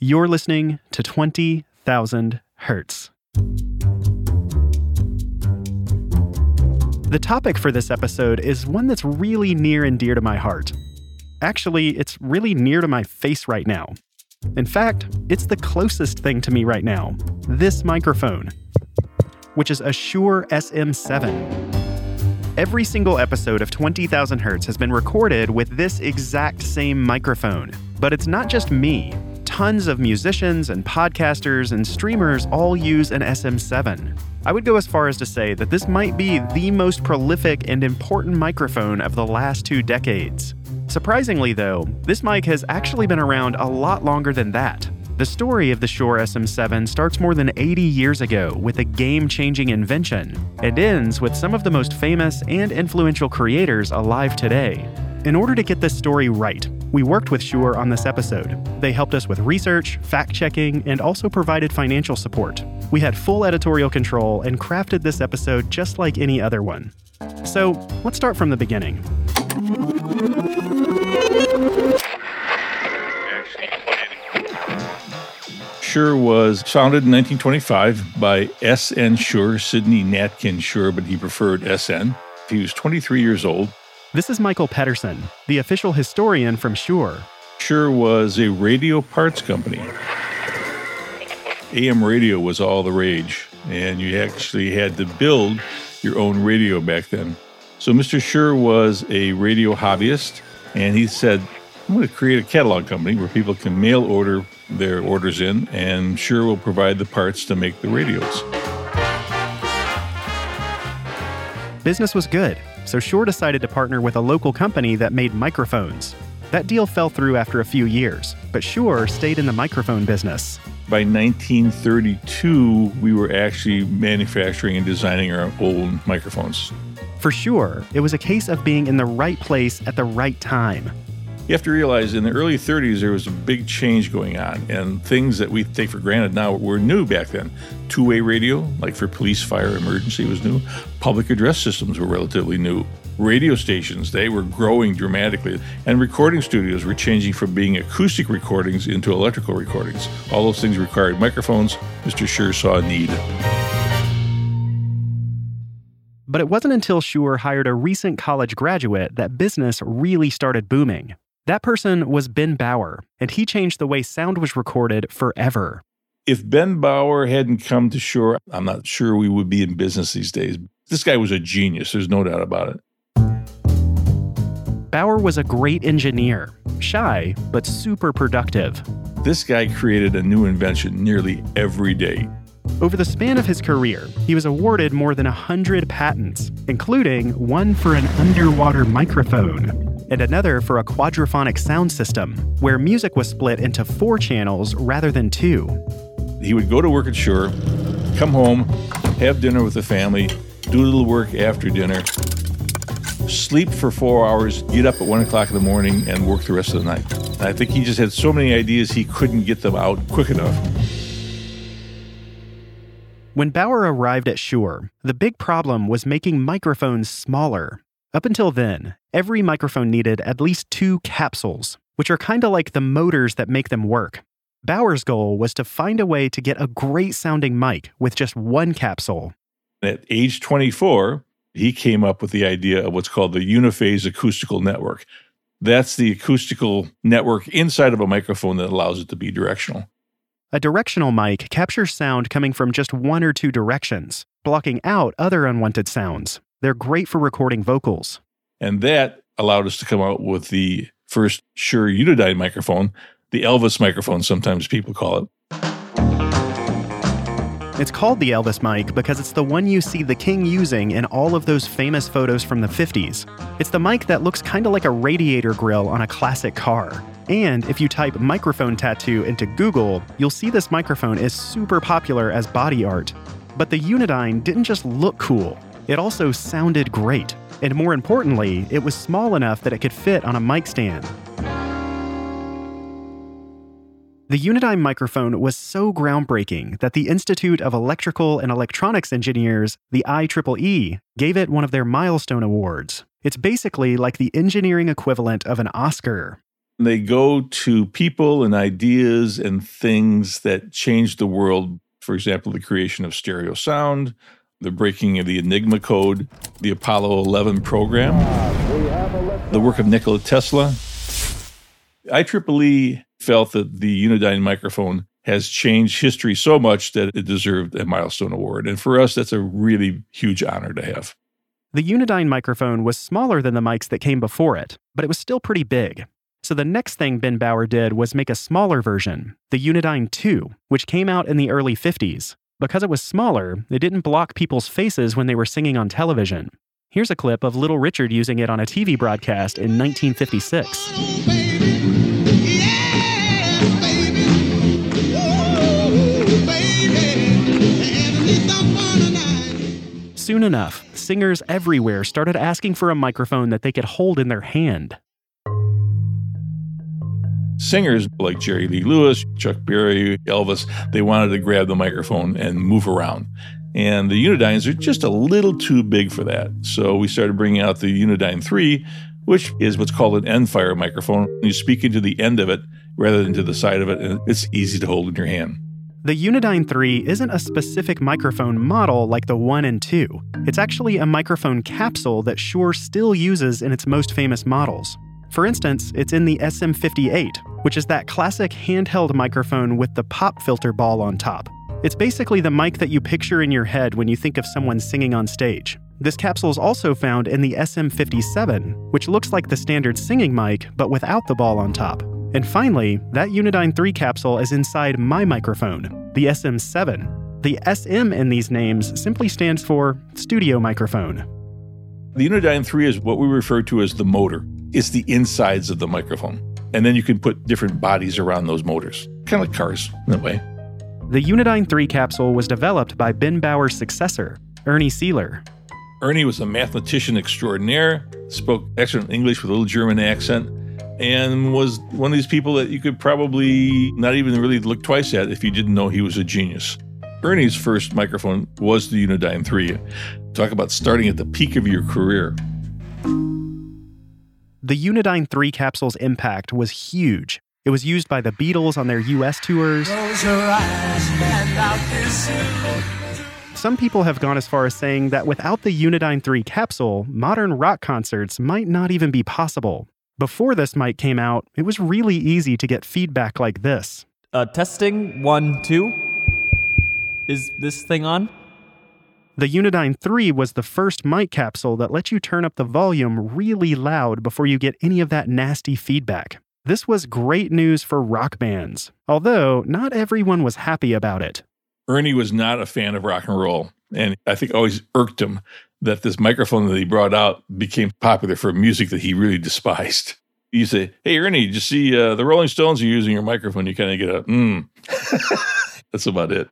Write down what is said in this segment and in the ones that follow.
You're listening to 20,000 Hertz. The topic for this episode is one that's really near and dear to my heart. Actually, it's really near to my face right now. In fact, it's the closest thing to me right now this microphone, which is a Shure SM7. Every single episode of 20,000 Hertz has been recorded with this exact same microphone. But it's not just me. Tons of musicians and podcasters and streamers all use an SM7. I would go as far as to say that this might be the most prolific and important microphone of the last two decades. Surprisingly, though, this mic has actually been around a lot longer than that. The story of the Shure SM7 starts more than 80 years ago with a game changing invention and ends with some of the most famous and influential creators alive today. In order to get this story right, we worked with Shure on this episode. They helped us with research, fact checking, and also provided financial support. We had full editorial control and crafted this episode just like any other one. So let's start from the beginning. Shure was founded in 1925 by S.N. Shure, Sidney Natkin Shure, but he preferred S.N. He was 23 years old. This is Michael Pettersen, the official historian from Shure. Shure was a radio parts company. AM radio was all the rage, and you actually had to build your own radio back then. So Mr. Shure was a radio hobbyist, and he said, I'm going to create a catalog company where people can mail order their orders in, and Shure will provide the parts to make the radios. Business was good, so Shure decided to partner with a local company that made microphones. That deal fell through after a few years, but Shure stayed in the microphone business. By 1932, we were actually manufacturing and designing our own microphones. For Shure, it was a case of being in the right place at the right time. You have to realize in the early 30s, there was a big change going on, and things that we take for granted now were new back then. Two way radio, like for police, fire, emergency, was new. Public address systems were relatively new. Radio stations, they were growing dramatically, and recording studios were changing from being acoustic recordings into electrical recordings. All those things required microphones. Mr. Shure saw a need. But it wasn't until Shure hired a recent college graduate that business really started booming. That person was Ben Bauer, and he changed the way sound was recorded forever. If Ben Bauer hadn't come to Shure, I'm not sure we would be in business these days. This guy was a genius, there's no doubt about it. Bauer was a great engineer, shy, but super productive. This guy created a new invention nearly every day. Over the span of his career, he was awarded more than 100 patents, including one for an underwater microphone and another for a quadraphonic sound system, where music was split into four channels rather than two. He would go to work at Shure, come home, have dinner with the family, do a little work after dinner, sleep for four hours, get up at one o'clock in the morning, and work the rest of the night. And I think he just had so many ideas he couldn't get them out quick enough. When Bauer arrived at Shure, the big problem was making microphones smaller. Up until then, every microphone needed at least two capsules, which are kind of like the motors that make them work. Bauer's goal was to find a way to get a great sounding mic with just one capsule. At age 24, he came up with the idea of what's called the uniphase acoustical network. That's the acoustical network inside of a microphone that allows it to be directional. A directional mic captures sound coming from just one or two directions, blocking out other unwanted sounds. They're great for recording vocals. And that allowed us to come out with the first Shure Unidyne microphone, the Elvis microphone, sometimes people call it. It's called the Elvis mic because it's the one you see the king using in all of those famous photos from the 50s. It's the mic that looks kind of like a radiator grill on a classic car. And if you type microphone tattoo into Google, you'll see this microphone is super popular as body art. But the Unidyne didn't just look cool, it also sounded great, and more importantly, it was small enough that it could fit on a mic stand. The Unidyne microphone was so groundbreaking that the Institute of Electrical and Electronics Engineers, the IEEE, gave it one of their milestone awards. It's basically like the engineering equivalent of an Oscar. They go to people and ideas and things that change the world. For example, the creation of stereo sound, the breaking of the Enigma code, the Apollo 11 program, the work of Nikola Tesla. IEEE felt that the Unidyne microphone has changed history so much that it deserved a milestone award. And for us, that's a really huge honor to have. The Unidyne microphone was smaller than the mics that came before it, but it was still pretty big. So the next thing Ben Bauer did was make a smaller version, the Unidyne 2, which came out in the early 50s. Because it was smaller, it didn't block people's faces when they were singing on television. Here's a clip of Little Richard using it on a TV broadcast in 1956. Soon enough, singers everywhere started asking for a microphone that they could hold in their hand. Singers like Jerry Lee Lewis, Chuck Berry, Elvis, they wanted to grab the microphone and move around. And the Unidynes are just a little too big for that. So we started bringing out the Unidyne 3, which is what's called an end fire microphone. You speak into the end of it rather than to the side of it, and it's easy to hold in your hand. The Unidyne 3 isn't a specific microphone model like the 1 and 2. It's actually a microphone capsule that Shure still uses in its most famous models. For instance, it's in the SM58, which is that classic handheld microphone with the pop filter ball on top. It's basically the mic that you picture in your head when you think of someone singing on stage. This capsule is also found in the SM57, which looks like the standard singing mic but without the ball on top. And finally, that Unidyne 3 capsule is inside my microphone, the SM7. The SM in these names simply stands for studio microphone. The Unidyne 3 is what we refer to as the motor. It's the insides of the microphone. And then you can put different bodies around those motors, kind of like cars in a way. The Unidyne 3 capsule was developed by Ben Bauer's successor, Ernie Seeler. Ernie was a mathematician extraordinaire, spoke excellent English with a little German accent, and was one of these people that you could probably not even really look twice at if you didn't know he was a genius. Ernie's first microphone was the Unidyne 3. Talk about starting at the peak of your career. The Unidyne 3 capsule's impact was huge. It was used by the Beatles on their US tours. Some people have gone as far as saying that without the Unidyne 3 capsule, modern rock concerts might not even be possible. Before this mic came out, it was really easy to get feedback like this. Uh, testing one, two. Is this thing on? The Unidyne 3 was the first mic capsule that lets you turn up the volume really loud before you get any of that nasty feedback. This was great news for rock bands, although not everyone was happy about it. Ernie was not a fan of rock and roll, and I think always irked him that this microphone that he brought out became popular for music that he really despised. You say, "Hey, Ernie, did you see uh, the Rolling Stones are using your microphone?" You kind of get a, "Hmm." That's about it.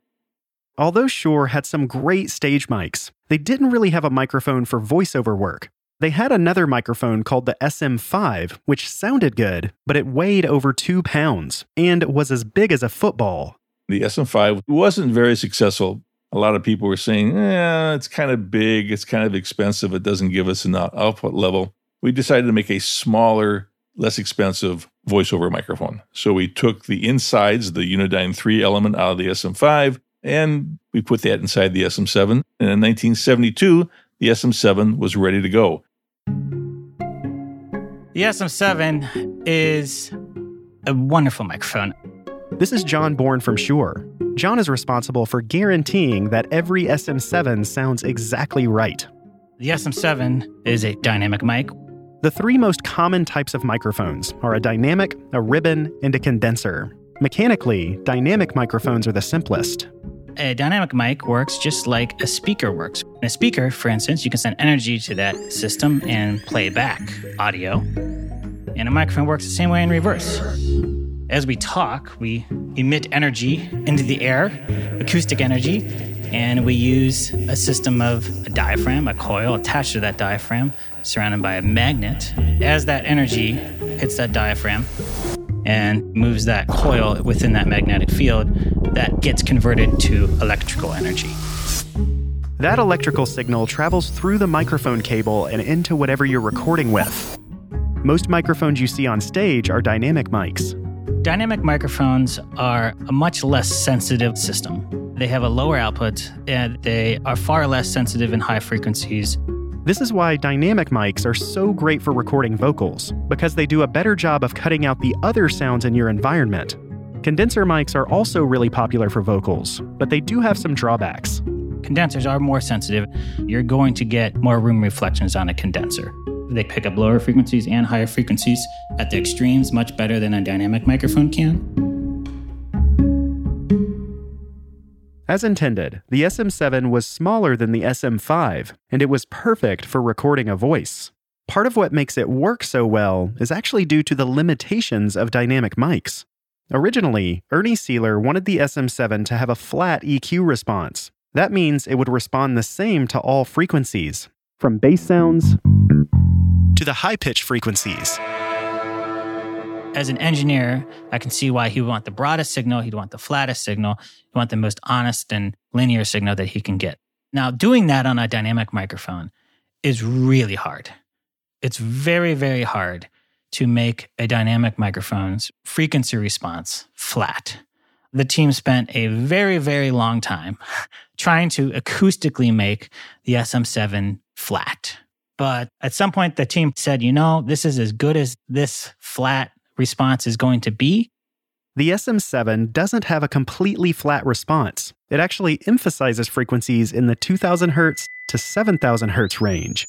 Although Shure had some great stage mics, they didn't really have a microphone for voiceover work. They had another microphone called the SM5, which sounded good, but it weighed over two pounds and was as big as a football. The SM5 wasn't very successful a lot of people were saying, eh, it's kind of big, it's kind of expensive, it doesn't give us enough output level. We decided to make a smaller, less expensive voiceover microphone. So we took the insides, the Unidyne 3 element out of the SM5, and we put that inside the SM7. And in 1972, the SM7 was ready to go. The SM7 is a wonderful microphone. This is John Bourne from Shure. John is responsible for guaranteeing that every SM7 sounds exactly right. The SM7 is a dynamic mic. The three most common types of microphones are a dynamic, a ribbon, and a condenser. Mechanically, dynamic microphones are the simplest. A dynamic mic works just like a speaker works. In a speaker, for instance, you can send energy to that system and play back audio. And a microphone works the same way in reverse. As we talk, we emit energy into the air, acoustic energy, and we use a system of a diaphragm, a coil attached to that diaphragm, surrounded by a magnet. As that energy hits that diaphragm and moves that coil within that magnetic field, that gets converted to electrical energy. That electrical signal travels through the microphone cable and into whatever you're recording with. Most microphones you see on stage are dynamic mics. Dynamic microphones are a much less sensitive system. They have a lower output and they are far less sensitive in high frequencies. This is why dynamic mics are so great for recording vocals, because they do a better job of cutting out the other sounds in your environment. Condenser mics are also really popular for vocals, but they do have some drawbacks. Condensers are more sensitive. You're going to get more room reflections on a condenser. They pick up lower frequencies and higher frequencies at the extremes much better than a dynamic microphone can. As intended, the SM7 was smaller than the SM5, and it was perfect for recording a voice. Part of what makes it work so well is actually due to the limitations of dynamic mics. Originally, Ernie Seeler wanted the SM7 to have a flat EQ response. That means it would respond the same to all frequencies, from bass sounds to the high pitch frequencies. As an engineer, I can see why he would want the broadest signal, he'd want the flattest signal, he'd want the most honest and linear signal that he can get. Now, doing that on a dynamic microphone is really hard. It's very, very hard to make a dynamic microphone's frequency response flat. The team spent a very, very long time trying to acoustically make the SM7 flat. But at some point, the team said, you know, this is as good as this flat response is going to be. The SM7 doesn't have a completely flat response. It actually emphasizes frequencies in the 2000 Hz to 7000 Hz range.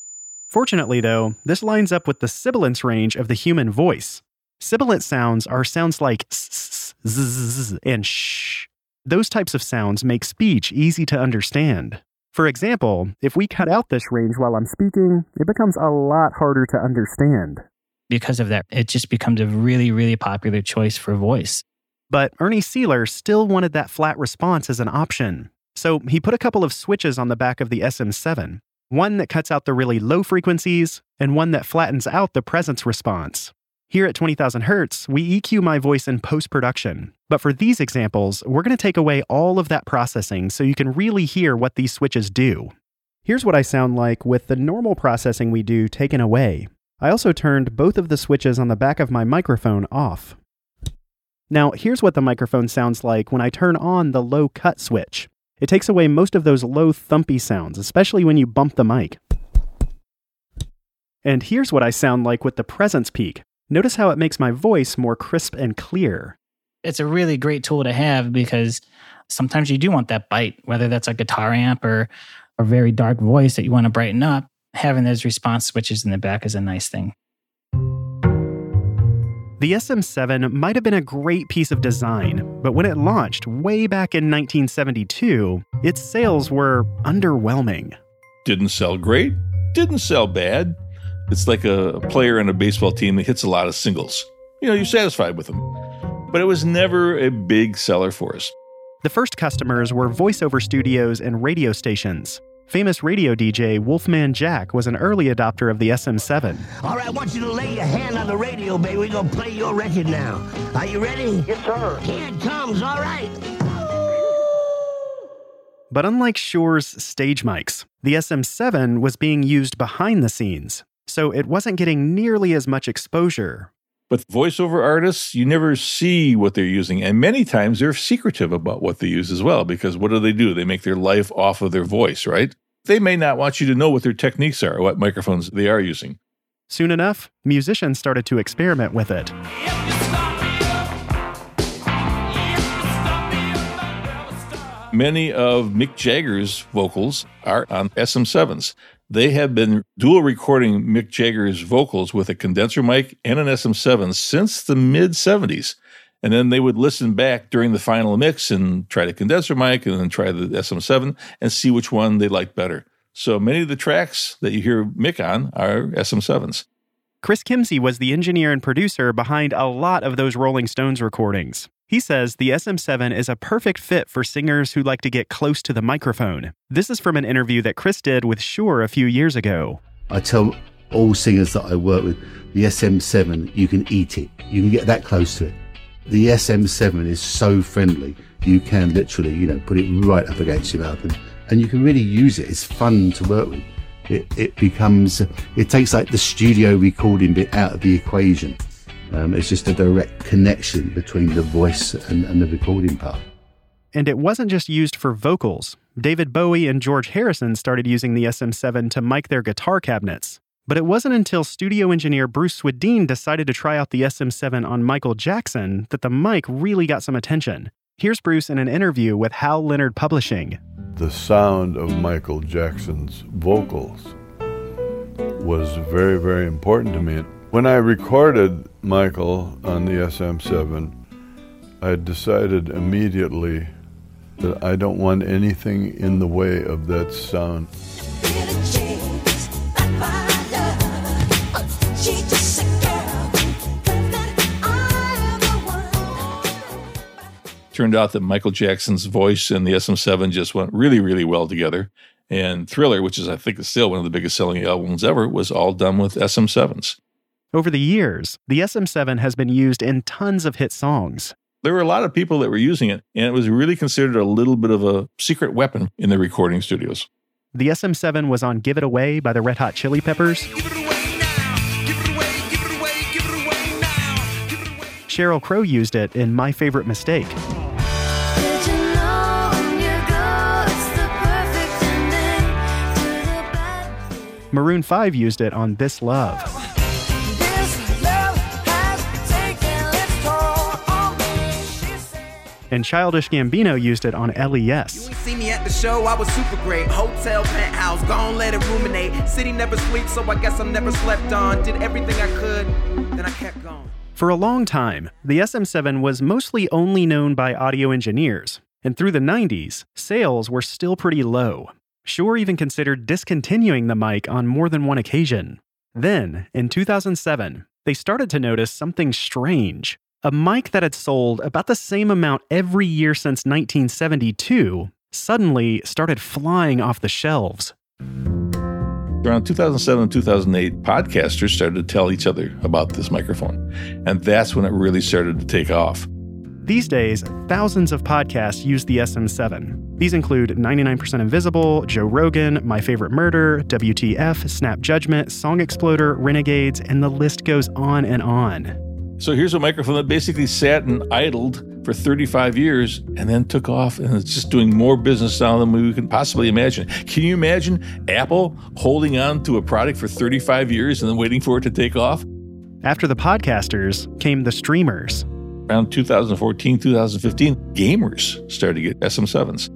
Fortunately, though, this lines up with the sibilance range of the human voice. Sibilant sounds are sounds like s, z, and sh. Those types of sounds make speech easy to understand. For example, if we cut out this range while I'm speaking, it becomes a lot harder to understand. Because of that, it just becomes a really, really popular choice for voice. But Ernie Seeler still wanted that flat response as an option. So he put a couple of switches on the back of the SM7 one that cuts out the really low frequencies, and one that flattens out the presence response. Here at 20,000 Hz, we EQ my voice in post production. But for these examples, we're going to take away all of that processing so you can really hear what these switches do. Here's what I sound like with the normal processing we do taken away. I also turned both of the switches on the back of my microphone off. Now, here's what the microphone sounds like when I turn on the low cut switch. It takes away most of those low thumpy sounds, especially when you bump the mic. And here's what I sound like with the presence peak. Notice how it makes my voice more crisp and clear. It's a really great tool to have because sometimes you do want that bite, whether that's a guitar amp or a very dark voice that you want to brighten up. Having those response switches in the back is a nice thing. The SM7 might have been a great piece of design, but when it launched way back in 1972, its sales were underwhelming. Didn't sell great, didn't sell bad. It's like a player on a baseball team that hits a lot of singles. You know, you're satisfied with them. But it was never a big seller for us. The first customers were voiceover studios and radio stations. Famous radio DJ Wolfman Jack was an early adopter of the SM7. All right, I want you to lay your hand on the radio, baby. We're going to play your record now. Are you ready? Yes, sir. Here it comes, all right. But unlike Shure's stage mics, the SM7 was being used behind the scenes, so it wasn't getting nearly as much exposure. But voiceover artists, you never see what they're using. And many times they're secretive about what they use as well, because what do they do? They make their life off of their voice, right? They may not want you to know what their techniques are, or what microphones they are using. Soon enough, musicians started to experiment with it. Many of Mick Jagger's vocals are on SM7s. They have been dual recording Mick Jagger's vocals with a condenser mic and an SM7 since the mid 70s. And then they would listen back during the final mix and try the condenser mic and then try the SM7 and see which one they liked better. So many of the tracks that you hear Mick on are SM7s. Chris Kimsey was the engineer and producer behind a lot of those Rolling Stones recordings. He says the SM7 is a perfect fit for singers who like to get close to the microphone. This is from an interview that Chris did with Shure a few years ago. I tell all singers that I work with the SM7, you can eat it. You can get that close to it. The SM7 is so friendly. You can literally, you know, put it right up against your mouth and, and you can really use it. It's fun to work with. it, it becomes, it takes like the studio recording bit out of the equation. Um, it's just a direct connection between the voice and, and the recording part. And it wasn't just used for vocals. David Bowie and George Harrison started using the SM7 to mic their guitar cabinets. But it wasn't until studio engineer Bruce Swedien decided to try out the SM7 on Michael Jackson that the mic really got some attention. Here's Bruce in an interview with Hal Leonard Publishing. The sound of Michael Jackson's vocals was very, very important to me. When I recorded Michael on the SM7, I decided immediately that I don't want anything in the way of that sound. Turned out that Michael Jackson's voice and the SM7 just went really, really well together. And Thriller, which is, I think, still one of the biggest selling albums ever, was all done with SM7s. Over the years, the SM7 has been used in tons of hit songs. There were a lot of people that were using it, and it was really considered a little bit of a secret weapon in the recording studios. The SM7 was on Give It Away by the Red Hot Chili Peppers. Sheryl Crow used it in My Favorite Mistake. Maroon 5 used it on This Love. And Childish Gambino used it on LES. See me at the show, I was super great. Hotel penthouse, gone let it ruminate. City never sleeps, so I guess I'm never slept on. Did everything I could, then I kept going. For a long time, the SM7 was mostly only known by audio engineers, and through the 90s, sales were still pretty low. Shure even considered discontinuing the mic on more than one occasion. Then, in 2007, they started to notice something strange. A mic that had sold about the same amount every year since 1972 suddenly started flying off the shelves. Around 2007 and 2008, podcasters started to tell each other about this microphone. And that's when it really started to take off. These days, thousands of podcasts use the SM7. These include 99% Invisible, Joe Rogan, My Favorite Murder, WTF, Snap Judgment, Song Exploder, Renegades, and the list goes on and on. So here's a microphone that basically sat and idled for 35 years and then took off and it's just doing more business now than we can possibly imagine. Can you imagine Apple holding on to a product for 35 years and then waiting for it to take off? After the podcasters came the streamers. Around 2014, 2015, gamers started to get SM7s.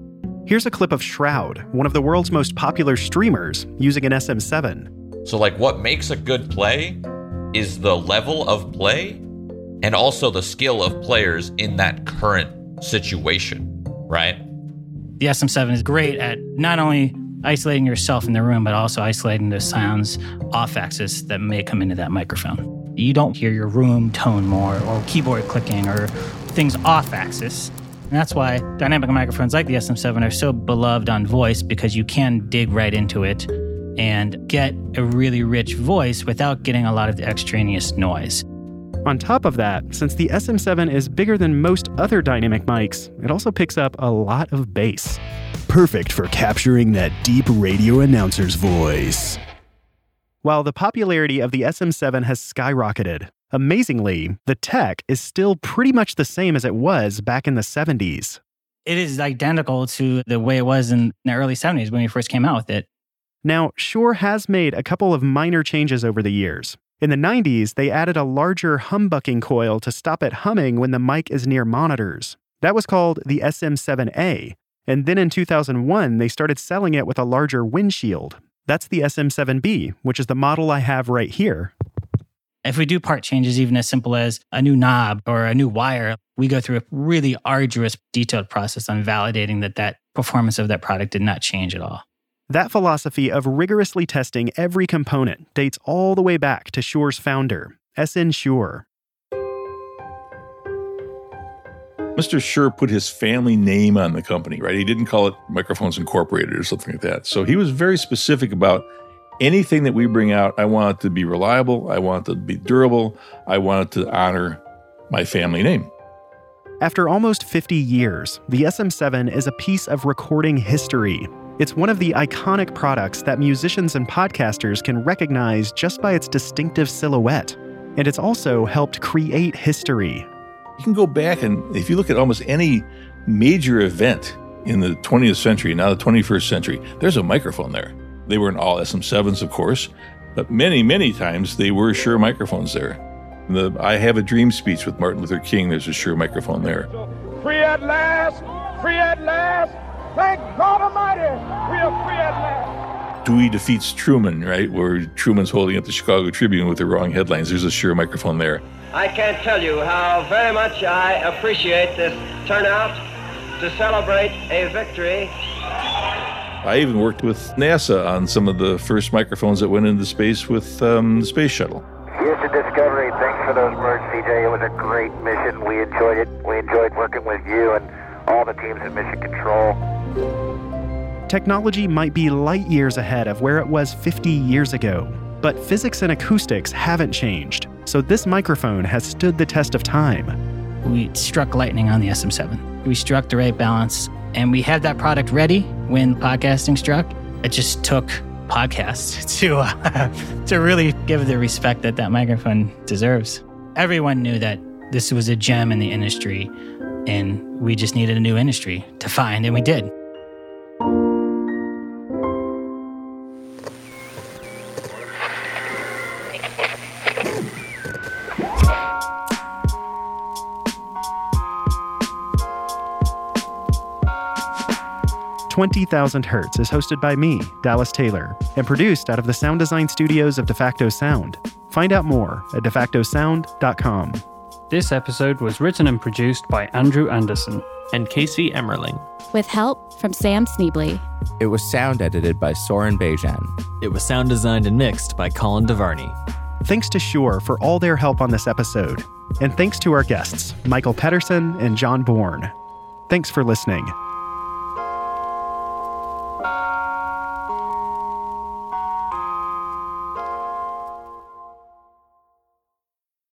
Here's a clip of Shroud, one of the world's most popular streamers, using an SM7. So, like, what makes a good play is the level of play and also the skill of players in that current situation, right? The SM7 is great at not only isolating yourself in the room, but also isolating the sounds off axis that may come into that microphone. You don't hear your room tone more or keyboard clicking or things off axis. And that's why dynamic microphones like the SM7 are so beloved on voice because you can dig right into it and get a really rich voice without getting a lot of the extraneous noise. On top of that, since the SM7 is bigger than most other dynamic mics, it also picks up a lot of bass. Perfect for capturing that deep radio announcer's voice. While the popularity of the SM7 has skyrocketed, amazingly, the tech is still pretty much the same as it was back in the 70s. It is identical to the way it was in the early 70s when we first came out with it. Now, Shure has made a couple of minor changes over the years. In the 90s, they added a larger humbucking coil to stop it humming when the mic is near monitors. That was called the SM7A. And then in 2001, they started selling it with a larger windshield. That's the SM7B, which is the model I have right here. If we do part changes, even as simple as a new knob or a new wire, we go through a really arduous, detailed process on validating that that performance of that product did not change at all. That philosophy of rigorously testing every component dates all the way back to Shure's founder, S.N. Shure. Mr. Shure put his family name on the company, right? He didn't call it Microphones Incorporated or something like that. So he was very specific about anything that we bring out. I want it to be reliable. I want it to be durable. I want it to honor my family name. After almost 50 years, the SM7 is a piece of recording history. It's one of the iconic products that musicians and podcasters can recognize just by its distinctive silhouette. And it's also helped create history. You can go back and if you look at almost any major event in the 20th century, now the 21st century, there's a microphone there. They weren't all SM7s, of course, but many, many times they were Shure microphones there. The I Have a Dream speech with Martin Luther King, there's a Shure microphone there. Free at last! Free at last! Thank God Almighty! We are free at last! Dewey defeats Truman, right? Where Truman's holding up the Chicago Tribune with the wrong headlines. There's a Shure microphone there. I can't tell you how very much I appreciate this turnout to celebrate a victory. I even worked with NASA on some of the first microphones that went into space with um, the space shuttle. Houston Discovery, thanks for those words, CJ. It was a great mission. We enjoyed it. We enjoyed working with you and all the teams in Mission Control. Technology might be light years ahead of where it was 50 years ago, but physics and acoustics haven't changed, so this microphone has stood the test of time. We struck lightning on the SM7. We struck the right balance, and we had that product ready when podcasting struck. It just took podcasts to uh, to really give the respect that that microphone deserves. Everyone knew that this was a gem in the industry, and we just needed a new industry to find, and we did. Twenty Thousand Hertz is hosted by me, Dallas Taylor, and produced out of the sound design studios of DeFacto Sound. Find out more at defactosound.com. This episode was written and produced by Andrew Anderson and Casey Emmerling. With help from Sam Sneebly. It was sound edited by Soren Bejan. It was sound designed and mixed by Colin Devarney. Thanks to Shure for all their help on this episode. And thanks to our guests, Michael Pettersen and John Bourne. Thanks for listening.